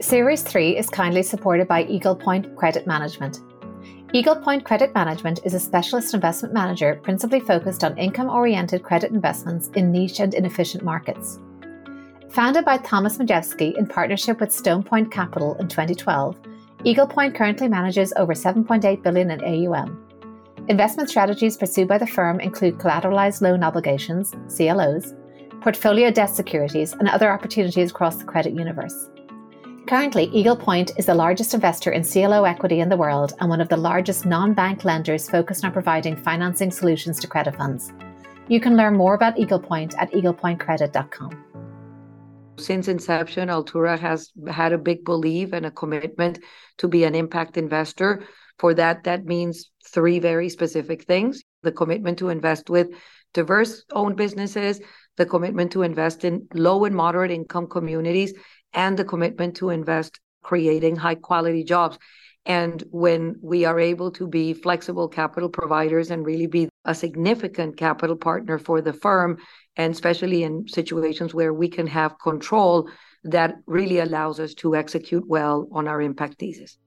Series 3 is kindly supported by Eagle Point Credit Management. Eagle Point Credit Management is a specialist investment manager principally focused on income oriented credit investments in niche and inefficient markets. Founded by Thomas Majewski in partnership with Stone Point Capital in 2012, Eagle Point currently manages over 7.8 billion in AUM. Investment strategies pursued by the firm include collateralized loan obligations, CLOs, portfolio debt securities, and other opportunities across the credit universe. Currently, Eagle Point is the largest investor in CLO equity in the world and one of the largest non bank lenders focused on providing financing solutions to credit funds. You can learn more about Eagle Point at eaglepointcredit.com. Since inception, Altura has had a big belief and a commitment to be an impact investor. For that, that means three very specific things the commitment to invest with diverse owned businesses, the commitment to invest in low and moderate income communities, and the commitment to invest creating high quality jobs. And when we are able to be flexible capital providers and really be a significant capital partner for the firm, and especially in situations where we can have control, that really allows us to execute well on our impact thesis.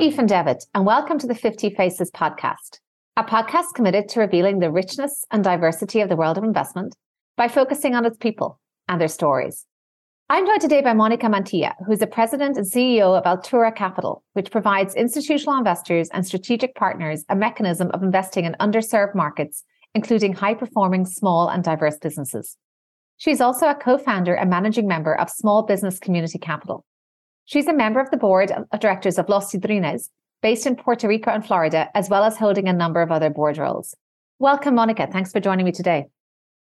Aoife Devitt, and welcome to the 50 Faces podcast, a podcast committed to revealing the richness and diversity of the world of investment by focusing on its people and their stories. I'm joined today by Monika Mantilla, who's the president and CEO of Altura Capital, which provides institutional investors and strategic partners a mechanism of investing in underserved markets, including high performing small and diverse businesses. She's also a co founder and managing member of Small Business Community Capital, She's a member of the board of directors of Los Cidrines, based in Puerto Rico and Florida, as well as holding a number of other board roles. Welcome, Monika. Thanks for joining me today.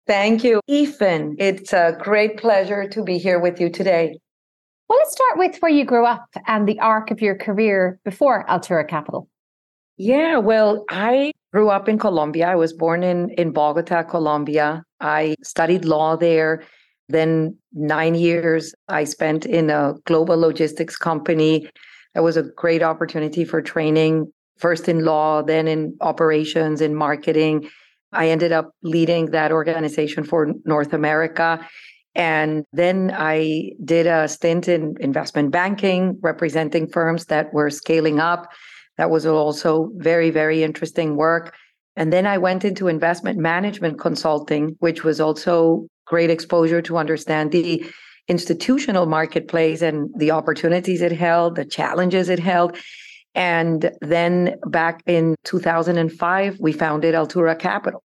Thank you, Aoife. It's a great pleasure to be here with you today. Well, let's start with where you grew up and the arc of your career before Altura Capital. Yeah, well, I grew up in Colombia. I was born in, in Bogota, Colombia. I studied law there then nine years I spent in a global logistics company. That was a great opportunity for training, first in law, then in operations, in marketing. I ended up leading that organization for North America. And then I did a stint in investment banking, representing firms that were scaling up. That was also very, very interesting work. And then I went into investment management consulting, which was also great exposure to understand the institutional marketplace and the opportunities it held, the challenges it held. And then back in 2005, we founded Altura Capital.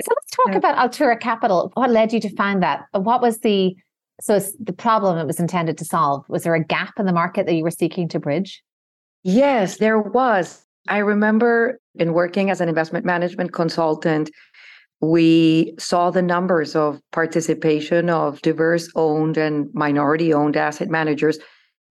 So let's talk about Altura Capital. What led you to find that? Uh, what was the so the problem it was intended to solve? Was there a gap in the market that you were seeking to bridge? Yes, there was. I remember in working as an investment management consultant, we saw the numbers of participation of diverse owned and minority owned asset managers.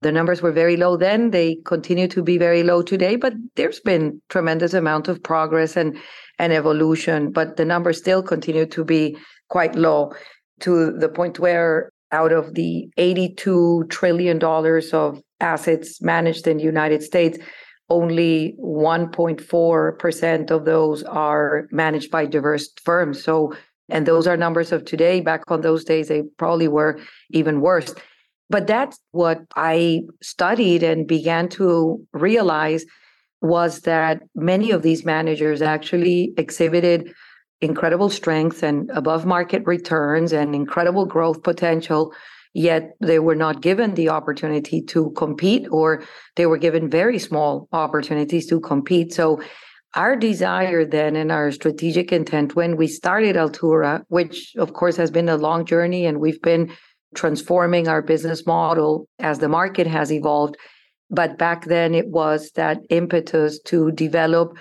The numbers were very low then. They continue to be very low today, but there's been tremendous amount of progress and, and evolution. But the numbers still continue to be quite low to the point where out of the $82 trillion of assets managed in the United States, only 1.4% of those are managed by diverse firms. So, and those are numbers of today. Back on those days, they probably were even worse. But that's what I studied and began to realize was that many of these managers actually exhibited incredible strength and above market returns and incredible growth potential yet they were not given the opportunity to compete or they were given very small opportunities to compete. So our desire then and our strategic intent when we started altura which of course has been a long journey and we've been transforming our business model as the market has evolved but back then it was that impetus to develop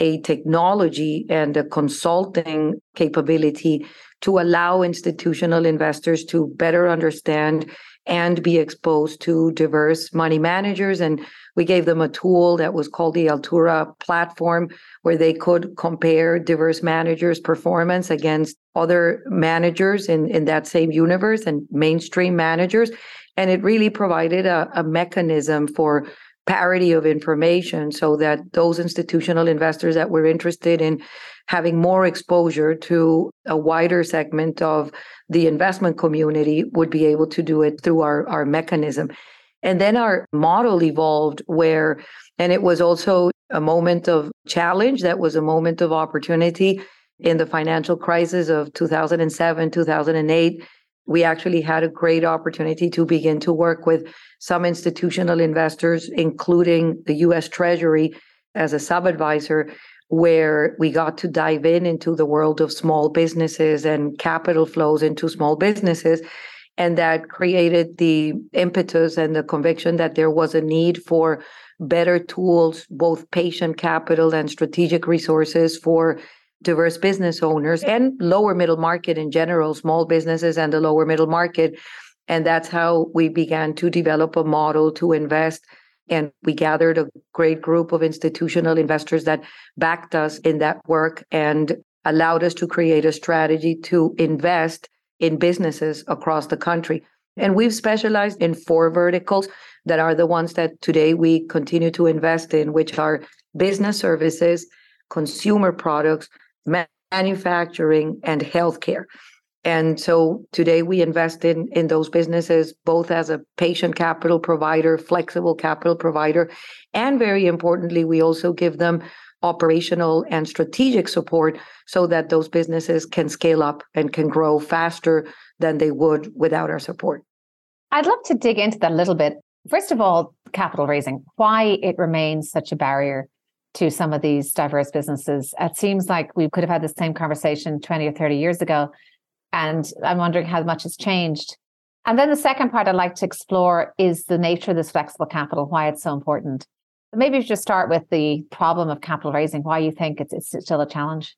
a technology and a consulting capability to allow institutional investors to better understand and be exposed to diverse money managers. And we gave them a tool that was called the Altura platform, where they could compare diverse managers' performance against other managers in, in that same universe and mainstream managers. And it really provided a, a mechanism for parity of information so that those institutional investors that were interested in having more exposure to a wider segment of the investment community would be able to do it through our, our mechanism. And then our model evolved where, and it was also a moment of challenge, that was a moment of opportunity in the financial crisis of 2007, 2008 we actually had a great opportunity to begin to work with some institutional investors, including the US Treasury as a sub advisor, where we got to dive in into the world of small businesses and capital flows into small businesses. And that created the impetus and the conviction that there was a need for better tools, both patient capital and strategic resources for diverse business owners and lower middle market in general, small businesses and the lower middle market. And that's how we began to develop a model to invest. And we gathered a great group of institutional investors that backed us in that work and allowed us to create a strategy to invest in businesses across the country. And we've specialized in four verticals that are the ones that today we continue to invest in, which are business services, consumer products, manufacturing, and healthcare. And so today we invest in, in those businesses both as a patient capital provider, flexible capital provider, and very importantly, we also give them operational and strategic support so that those businesses can scale up and can grow faster than they would without our support. I'd love to dig into that a little bit. First of all, capital raising, why it remains such a barrier to some of these diverse businesses. It seems like we could have had the same conversation 20 or 30 years ago. And I'm wondering how much has changed. And then the second part I'd like to explore is the nature of this flexible capital, why it's so important. Maybe you just start with the problem of capital raising, why you think it's, it's still a challenge.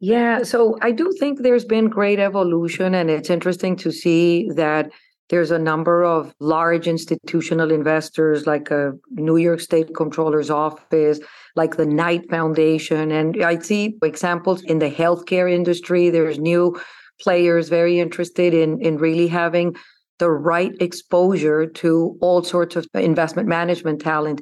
Yeah, so I do think there's been great evolution, and it's interesting to see that there's a number of large institutional investors like a New York State Comptroller's Office, like the Knight Foundation. And I see examples in the healthcare industry. There's new players very interested in, in really having the right exposure to all sorts of investment management talent.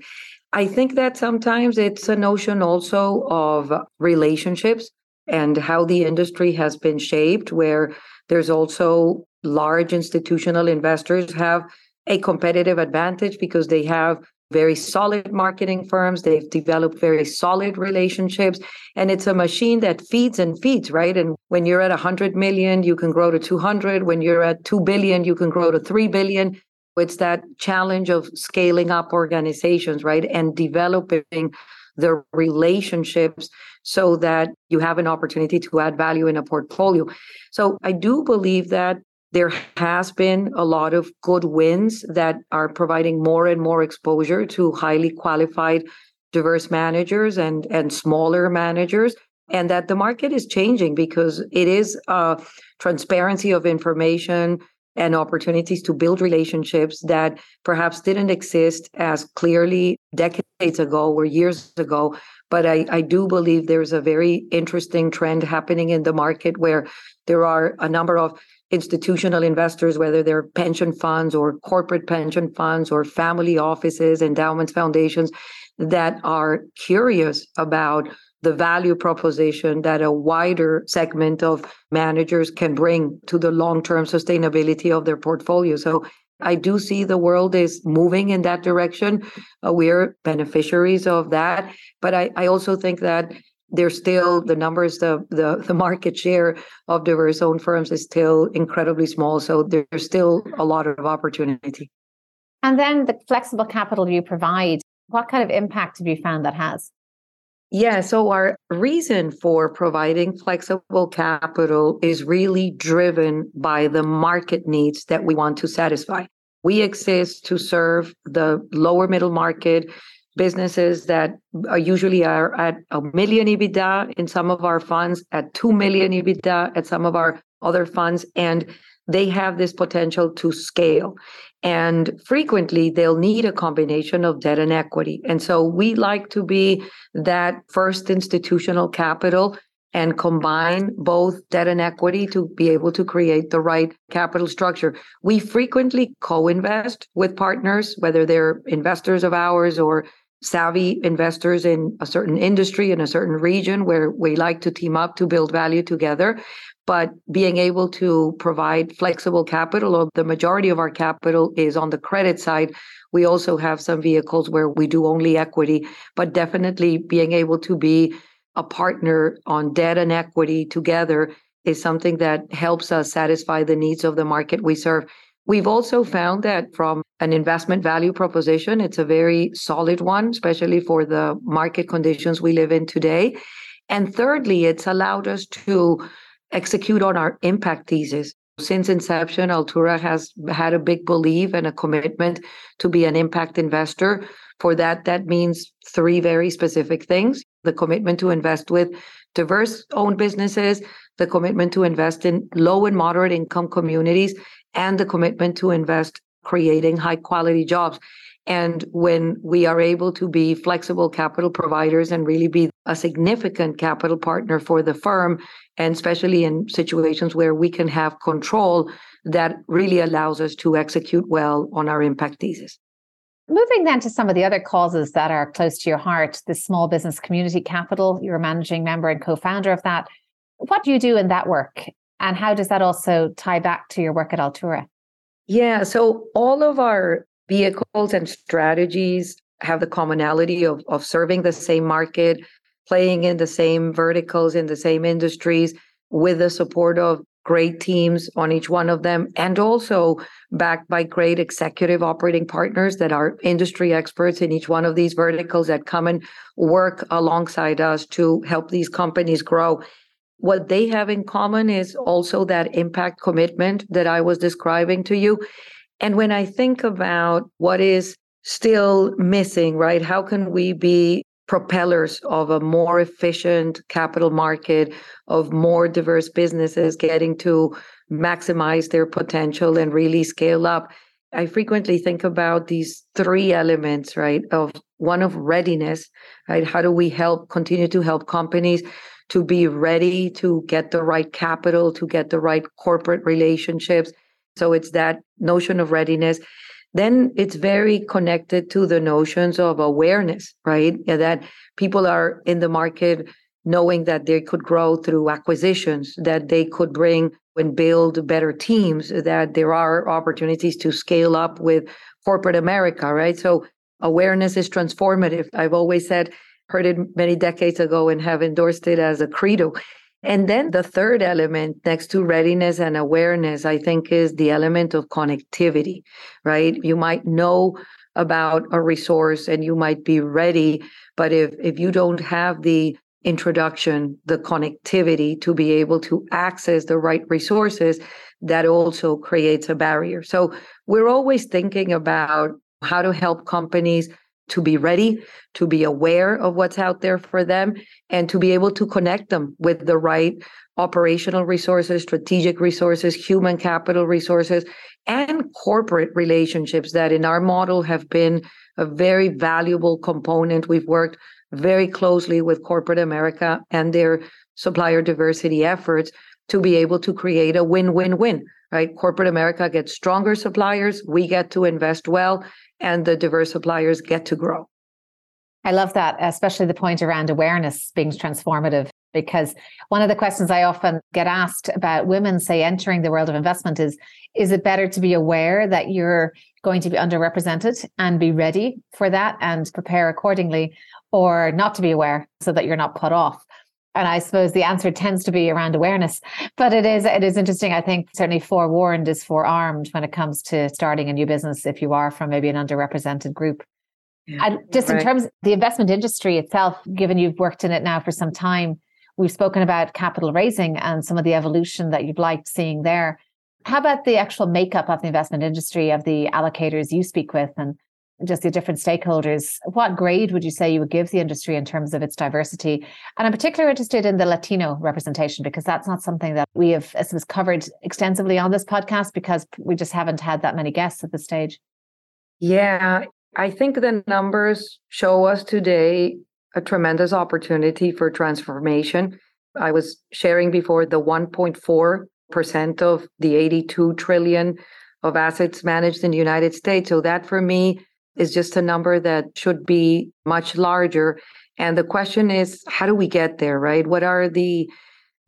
I think that sometimes it's a notion also of relationships and how the industry has been shaped, where there's also large institutional investors have a competitive advantage because they have very solid marketing firms. They've developed very solid relationships. And it's a machine that feeds and feeds, right? And when you're at 100 million, you can grow to 200. When you're at 2 billion, you can grow to 3 billion. It's that challenge of scaling up organizations, right? And developing the relationships so that you have an opportunity to add value in a portfolio. So I do believe that there has been a lot of good wins that are providing more and more exposure to highly qualified diverse managers and and smaller managers and that the market is changing because it is a transparency of information and opportunities to build relationships that perhaps didn't exist as clearly decades ago or years ago. But I, I do believe there's a very interesting trend happening in the market where there are a number of institutional investors, whether they're pension funds or corporate pension funds or family offices, endowments, foundations, that are curious about the value proposition that a wider segment of managers can bring to the long term sustainability of their portfolio. So I do see the world is moving in that direction. Uh, we're beneficiaries of that. But I, I also think that there's still the numbers, the, the, the market share of diverse owned firms is still incredibly small. So there's still a lot of opportunity. And then the flexible capital you provide, what kind of impact have you found that has? Yeah, so our reason for providing flexible capital is really driven by the market needs that we want to satisfy. We exist to serve the lower middle market businesses that are usually are at a million EBITDA in some of our funds, at 2 million EBITDA at some of our other funds. And they have this potential to scale. And frequently they'll need a combination of debt and equity. And so we like to be that first institutional capital and combine both debt and equity to be able to create the right capital structure. We frequently co invest with partners, whether they're investors of ours or savvy investors in a certain industry in a certain region where we like to team up to build value together but being able to provide flexible capital, or the majority of our capital is on the credit side. We also have some vehicles where we do only equity, but definitely being able to be a partner on debt and equity together is something that helps us satisfy the needs of the market we serve. We've also found that from an investment value proposition, it's a very solid one, especially for the market conditions we live in today. And thirdly, it's allowed us to execute on our impact thesis. Since inception, Altura has had a big belief and a commitment to be an impact investor. For that, that means three very specific things the commitment to invest with diverse owned businesses, the commitment to invest in low and moderate income communities, and the commitment to invest creating high quality jobs. And when we are able to be flexible capital providers and really be a significant capital partner for the firm, and especially in situations where we can have control, that really allows us to execute well on our impact thesis. Moving then to some of the other causes that are close to your heart, the Small Business Community Capital, you're a managing member and co founder of that. What do you do in that work? And how does that also tie back to your work at Altura? Yeah, so all of our vehicles and strategies have the commonality of, of serving the same market, playing in the same verticals, in the same industries, with the support of great teams on each one of them, and also backed by great executive operating partners that are industry experts in each one of these verticals that come and work alongside us to help these companies grow. What they have in common is also that impact commitment that I was describing to you. And when I think about what is still missing, right? How can we be propellers of a more efficient capital market, of more diverse businesses getting to maximize their potential and really scale up? I frequently think about these three elements, right? Of one of readiness, right? How do we help continue to help companies to be ready to get the right capital, to get the right corporate relationships? So it's that notion of readiness. Then it's very connected to the notions of awareness, right? That people are in the market knowing that they could grow through acquisitions, that they could bring and build better teams, that there are opportunities to scale up with corporate America, right? So awareness is transformative. I've always said, heard it many decades ago and have endorsed it as a credo. And then the third element next to readiness and awareness, I think, is the element of connectivity, right? You might know about a resource and you might be ready, but if, if you don't have the introduction, the connectivity to be able to access the right resources, that also creates a barrier. So we're always thinking about how to help companies to be ready, to be aware of what's out there for them, and to be able to connect them with the right operational resources, strategic resources, human capital resources, and corporate relationships that in our model have been a very valuable component. We've worked very closely with corporate America and their supplier diversity efforts to be able to create a win win win, right? Corporate America gets stronger suppliers, we get to invest well, and the diverse suppliers get to grow. I love that, especially the point around awareness being transformative. Because one of the questions I often get asked about women, say, entering the world of investment is is it better to be aware that you're going to be underrepresented and be ready for that and prepare accordingly, or not to be aware so that you're not put off? And I suppose the answer tends to be around awareness. But it is it is interesting. I think certainly forewarned is forearmed when it comes to starting a new business if you are from maybe an underrepresented group. Yeah, and just right. in terms of the investment industry itself, given you've worked in it now for some time, we've spoken about capital raising and some of the evolution that you've liked seeing there. How about the actual makeup of the investment industry of the allocators you speak with and just the different stakeholders, what grade would you say you would give the industry in terms of its diversity? And I'm particularly interested in the Latino representation because that's not something that we have as was covered extensively on this podcast because we just haven't had that many guests at this stage. Yeah, I think the numbers show us today a tremendous opportunity for transformation. I was sharing before the 1.4% of the 82 trillion of assets managed in the United States. So that for me is just a number that should be much larger. And the question is, how do we get there, right? What are the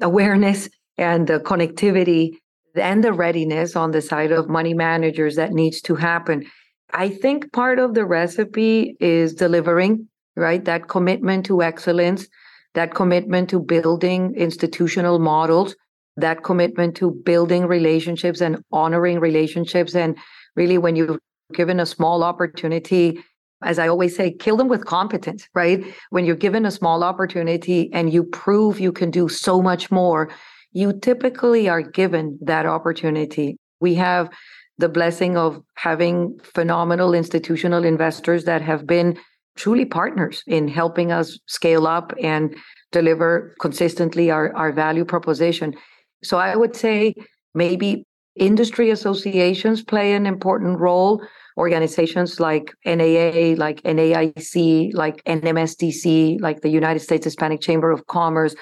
awareness and the connectivity and the readiness on the side of money managers that needs to happen? I think part of the recipe is delivering, right? That commitment to excellence, that commitment to building institutional models, that commitment to building relationships and honoring relationships. And really, when you've given a small opportunity, as I always say, kill them with competence, right? When you're given a small opportunity and you prove you can do so much more, you typically are given that opportunity. We have the blessing of having phenomenal institutional investors that have been truly partners in helping us scale up and deliver consistently our, our value proposition. So I would say maybe industry associations play an important role. Organizations like NAA, like NAIC, like NMSDC, like the United States Hispanic Chamber of Commerce,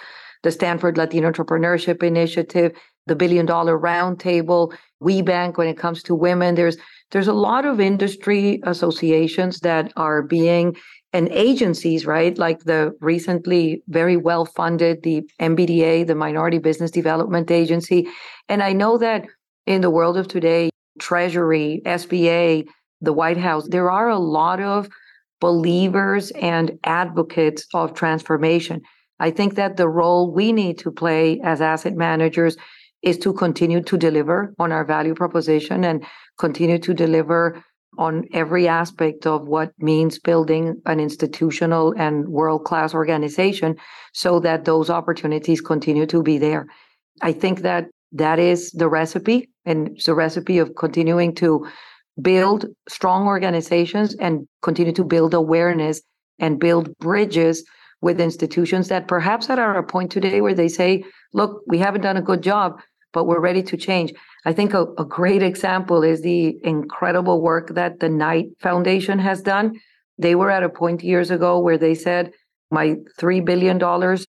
the Stanford Latino Entrepreneurship Initiative, the Billion Dollar Roundtable, WBENC when it comes to women. There's there's a lot of industry associations that are being and agencies, right? Like the recently very well funded, the MBDA, the Minority Business Development Agency. And I know that in the world of today, Treasury, SBA, the White House, there are a lot of believers and advocates of transformation. I think that the role we need to play as asset managers is to continue to deliver on our value proposition and continue to deliver on every aspect of what means building an institutional and world class organization so that those opportunities continue to be there. I think that that is the recipe, and it's a recipe of continuing to build strong organizations and continue to build awareness and build bridges with institutions that perhaps are at a point today where they say, look, we haven't done a good job but we're ready to change. I think a, a great example is the incredible work that the Knight Foundation has done. They were at a point years ago where they said, my $3 billion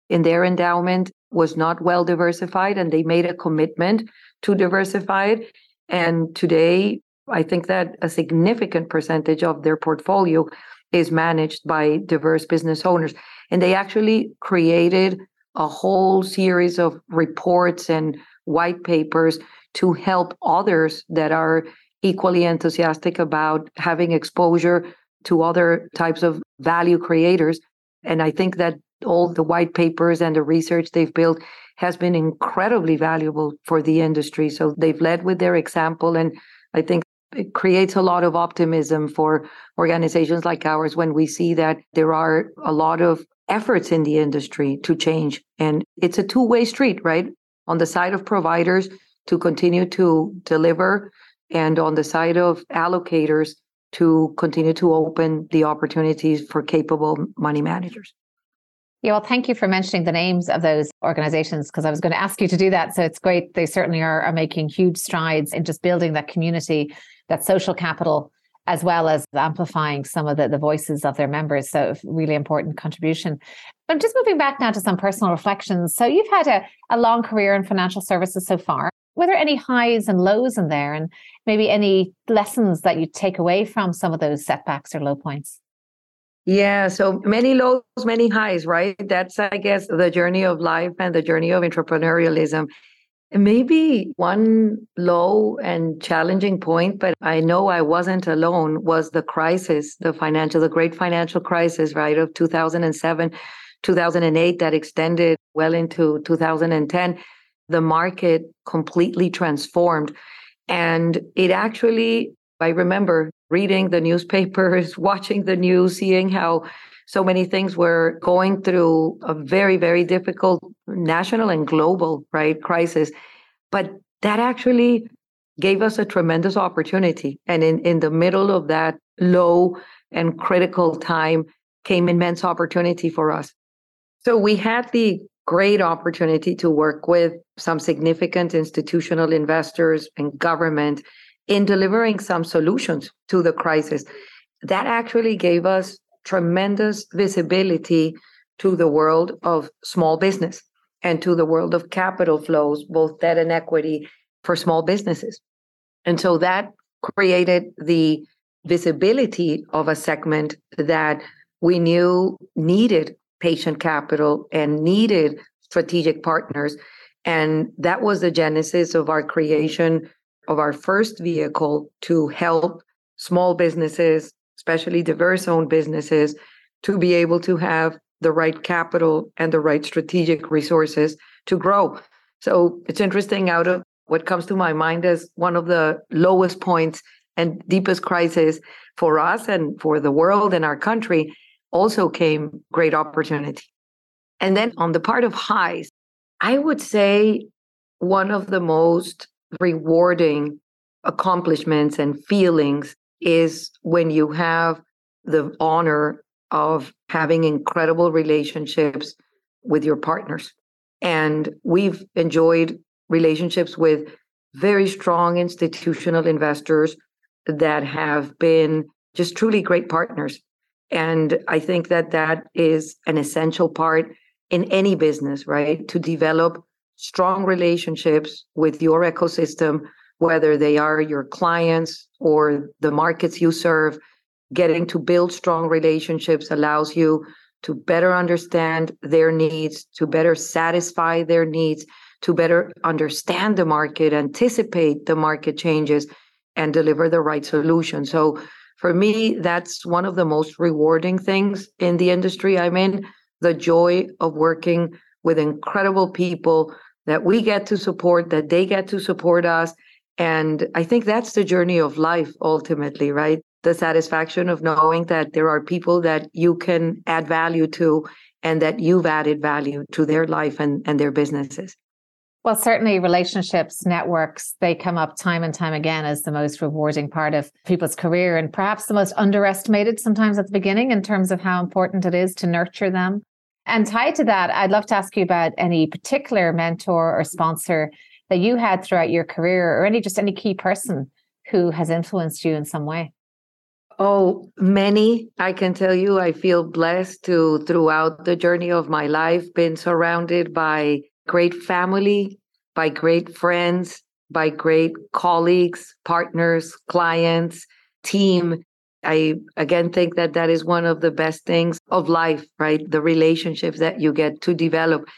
in their endowment was not well diversified, and they made a commitment to diversify it. And today, I think that a significant percentage of their portfolio is managed by diverse business owners. And they actually created a whole series of reports and white papers to help others that are equally enthusiastic about having exposure to other types of value creators. And I think that all the white papers and the research they've built has been incredibly valuable for the industry. So they've led with their example. And I think it creates a lot of optimism for organizations like ours when we see that there are a lot of efforts in the industry to change. And it's a two way street, right? on the side of providers to continue to deliver and on the side of allocators to continue to open the opportunities for capable money managers. Yeah, well, thank you for mentioning the names of those organizations because I was going to ask you to do that. So it's great. They certainly are, are making huge strides in just building that community, that social capital, as well as amplifying some of the, the voices of their members. So, really important contribution. I'm just moving back now to some personal reflections. So, you've had a, a long career in financial services so far. Were there any highs and lows in there, and maybe any lessons that you take away from some of those setbacks or low points? Yeah, so many lows, many highs, right? That's, I guess, the journey of life and the journey of entrepreneurialism. Maybe one low and challenging point, but I know I wasn't alone, was the crisis, the financial, the great financial crisis, right, of 2007, 2008 that extended well into 2010. The market completely transformed. And it actually, I remember reading the newspapers, watching the news, seeing how so many things were going through a very, very difficult national and global, right, crisis. But that actually gave us a tremendous opportunity. And in, in the middle of that low and critical time came immense opportunity for us. So we had the great opportunity to work with some significant institutional investors and government in delivering some solutions to the crisis. That actually gave us tremendous visibility to the world of small business and to the world of capital flows, both debt and equity for small businesses. And so that created the visibility of a segment that we knew needed patient capital and needed strategic partners. And that was the genesis of our creation of our first vehicle to help small businesses, especially diverse owned businesses, to be able to have the right capital and the right strategic resources to grow. So it's interesting out of what comes to my mind as one of the lowest points and deepest crisis for us and for the world and our country also came great opportunity. And then on the part of highs, I would say one of the most rewarding accomplishments and feelings is when you have the honor of having incredible relationships with your partners. And we've enjoyed relationships with very strong institutional investors that have been just truly great partners. And I think that that is an essential part in any business, right? To develop strong relationships with your ecosystem, whether they are your clients or the markets you serve. Getting to build strong relationships allows you to better understand their needs, to better satisfy their needs, to better understand the market, anticipate the market changes, and deliver the right solution. So, for me, that's one of the most rewarding things in the industry I'm in the joy of working with incredible people that we get to support, that they get to support us. And I think that's the journey of life ultimately, right? The satisfaction of knowing that there are people that you can add value to and that you've added value to their life and, and their businesses. Well, certainly relationships, networks, they come up time and time again as the most rewarding part of people's career and perhaps the most underestimated sometimes at the beginning in terms of how important it is to nurture them. And tied to that, I'd love to ask you about any particular mentor or sponsor that you had throughout your career or any just any key person who has influenced you in some way. Oh, many. I can tell you, I feel blessed to, throughout the journey of my life, been surrounded by great family, by great friends, by great colleagues, partners, clients, team. I again think that that is one of the best things of life, right? The relationships that you get to develop.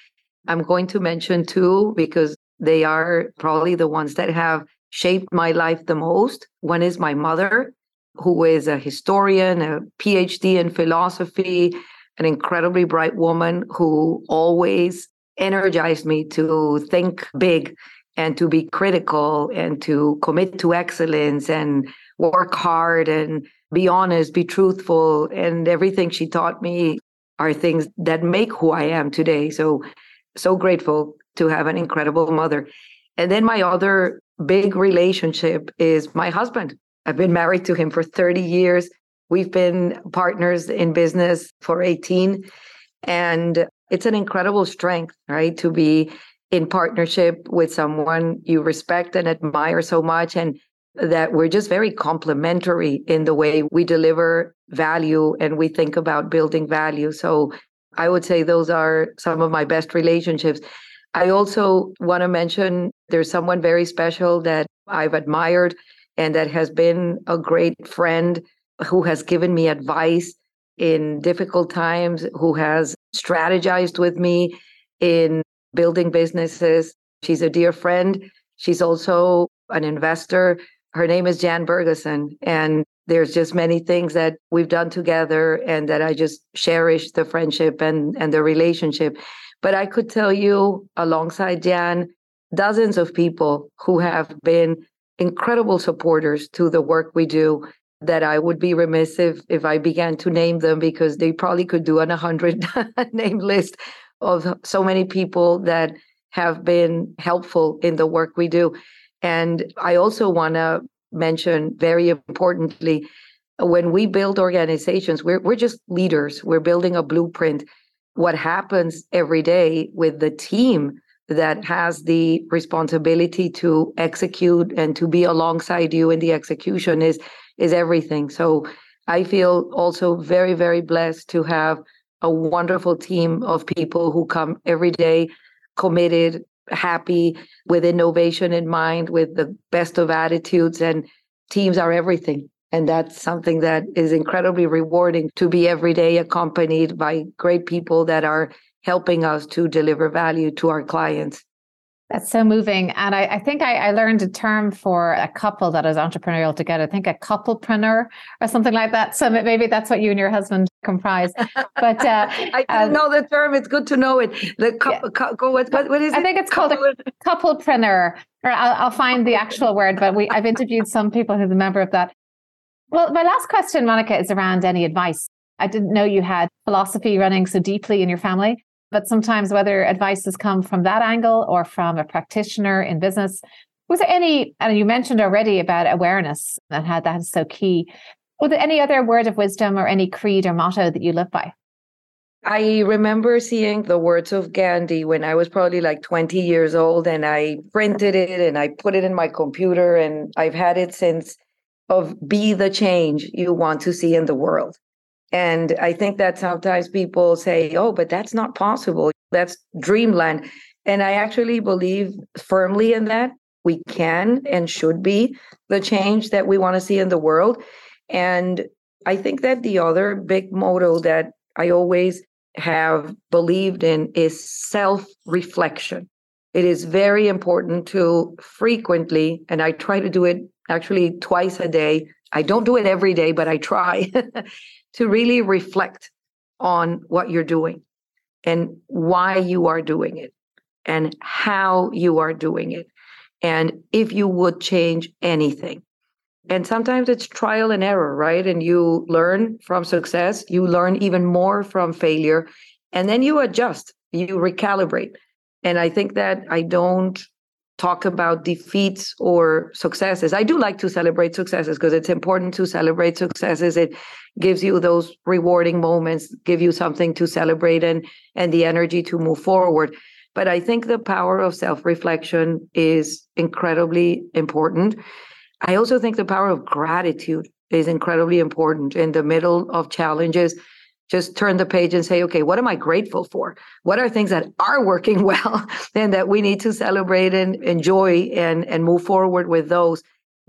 I'm going to mention two because they are probably the ones that have shaped my life the most. One is my mother, who is a historian, a PhD in philosophy, an incredibly bright woman who always energized me to think big and to be critical and to commit to excellence and work hard and be honest, be truthful. And everything she taught me are things that make who I am today. So, so grateful to have an incredible mother. And then my other big relationship is my husband. I've been married to him for 30 years. We've been partners in business for 18. And it's an incredible strength, right? To be in partnership with someone you respect and admire so much and that we're just very complementary in the way we deliver value and we think about building value. So I would say those are some of my best relationships. I also want to mention there's someone very special that I've admired and that has been a great friend who has given me advice in difficult times, who has strategized with me in building businesses. She's a dear friend. She's also an investor. Her name is Jan Bergeson. And there's just many things that we've done together and that I just cherish the friendship and, and the relationship. But I could tell you, alongside Jan, dozens of people who have been incredible supporters to the work we do that I would be remiss if if I began to name them because they probably could do an 100 name list of so many people that have been helpful in the work we do. And I also want to mention very importantly, when we build organizations, we're, we're just leaders. We're building a blueprint. What happens every day with the team that has the responsibility to execute and to be alongside you in the execution is is everything. So I feel also very, very blessed to have a wonderful team of people who come every day committed, happy, with innovation in mind, with the best of attitudes, and teams are everything. And that's something that is incredibly rewarding to be every day accompanied by great people that are helping us to deliver value to our clients. That's so moving. And I, I think I, I, learned a term for a couple that is entrepreneurial together. I think a couplepreneur or something like that. So maybe that's what you and your husband comprise. But uh, I didn't um, know the term. It's good to know it. The couple, yeah. co- what, what is it? I think it's called a couplepreneur. Or I'll, I'll find the actual word. But we I've interviewed some people who's a member of that. Well, my last question, Monika, is around any advice. I didn't know you had philosophy running so deeply in your family. But sometimes, whether advice has come from that angle or from a practitioner in business, was there any, and you mentioned already about awareness and how that is so key. Was there any other word of wisdom or any creed or motto that you live by? I remember seeing the words of Gandhi when I was probably like 20 years old, and I printed it and I put it in my computer, and I've had it since of be the change you want to see in the world. And I think that sometimes people say, oh, but that's not possible. That's dreamland. And I actually believe firmly in that. We can and should be the change that we want to see in the world. And I think that the other big motto that I always have believed in is self reflection. It is very important to frequently, and I try to do it actually twice a day. I don't do it every day, but I try to really reflect on what you're doing and why you are doing it and how you are doing it and if you would change anything. And sometimes it's trial and error, right? And you learn from success, you learn even more from failure, and then you adjust, you recalibrate. And I think that I don't talk about defeats or successes. I do like to celebrate successes because it's important to celebrate successes. It gives you those rewarding moments, give you something to celebrate and and the energy to move forward. But I think the power of self-reflection is incredibly important. I also think the power of gratitude is incredibly important in the middle of challenges just turn the page and say, okay, what am I grateful for? What are things that are working well and that we need to celebrate and enjoy and, and move forward with those?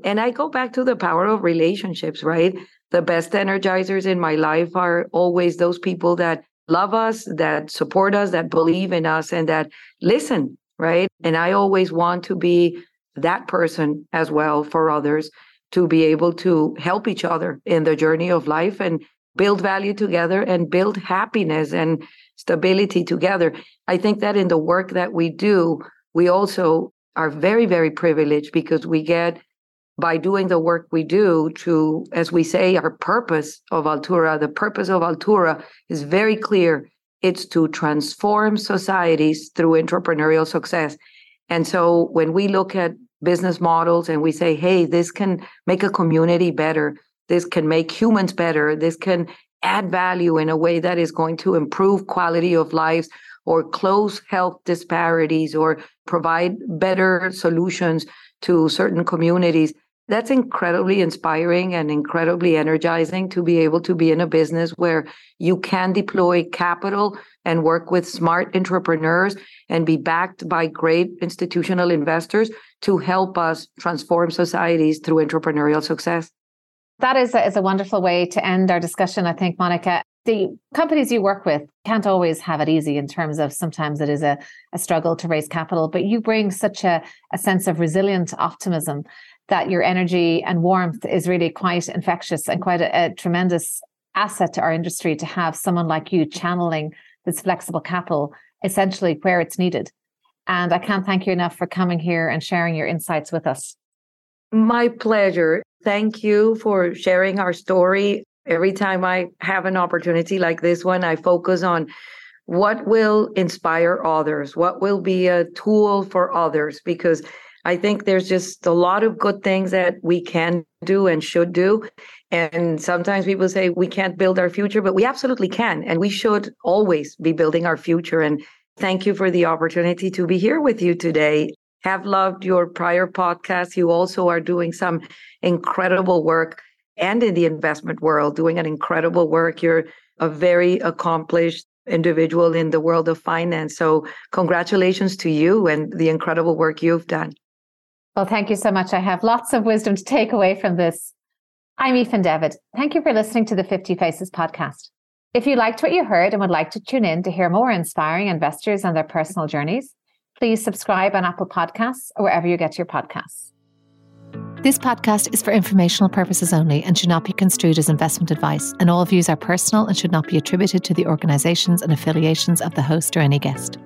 And I go back to the power of relationships, right? The best energizers in my life are always those people that love us, that support us, that believe in us, and that listen, right? And I always want to be that person as well for others to be able to help each other in the journey of life and build value together and build happiness and stability together. I think that in the work that we do, we also are very, very privileged because we get by doing the work we do to, as we say, our purpose of Altura, the purpose of Altura is very clear. It's to transform societies through entrepreneurial success. And so when we look at business models and we say, hey, this can make a community better, this can make humans better. This can add value in a way that is going to improve quality of lives or close health disparities or provide better solutions to certain communities. That's incredibly inspiring and incredibly energizing to be able to be in a business where you can deploy capital and work with smart entrepreneurs and be backed by great institutional investors to help us transform societies through entrepreneurial success. That is a, is a wonderful way to end our discussion, I think, Monika. The companies you work with can't always have it easy in terms of sometimes it is a, a struggle to raise capital, but you bring such a, a sense of resilient optimism that your energy and warmth is really quite infectious and quite a, a tremendous asset to our industry to have someone like you channeling this flexible capital essentially where it's needed. And I can't thank you enough for coming here and sharing your insights with us. My pleasure. Thank you for sharing our story. Every time I have an opportunity like this one, I focus on what will inspire others, what will be a tool for others, because I think there's just a lot of good things that we can do and should do. And sometimes people say we can't build our future, but we absolutely can. And we should always be building our future. And thank you for the opportunity to be here with you today. Have loved your prior podcast. You also are doing some incredible work and in the investment world, doing an incredible work. You're a very accomplished individual in the world of finance. So, congratulations to you and the incredible work you've done. Well, thank you so much. I have lots of wisdom to take away from this. I'm Aoife Devitt. Thank you for listening to the 50 Faces podcast. If you liked what you heard and would like to tune in to hear more inspiring investors and their personal journeys, please subscribe on Apple Podcasts or wherever you get your podcasts. This podcast is for informational purposes only and should not be construed as investment advice, and all views are personal and should not be attributed to the organizations and affiliations of the host or any guest.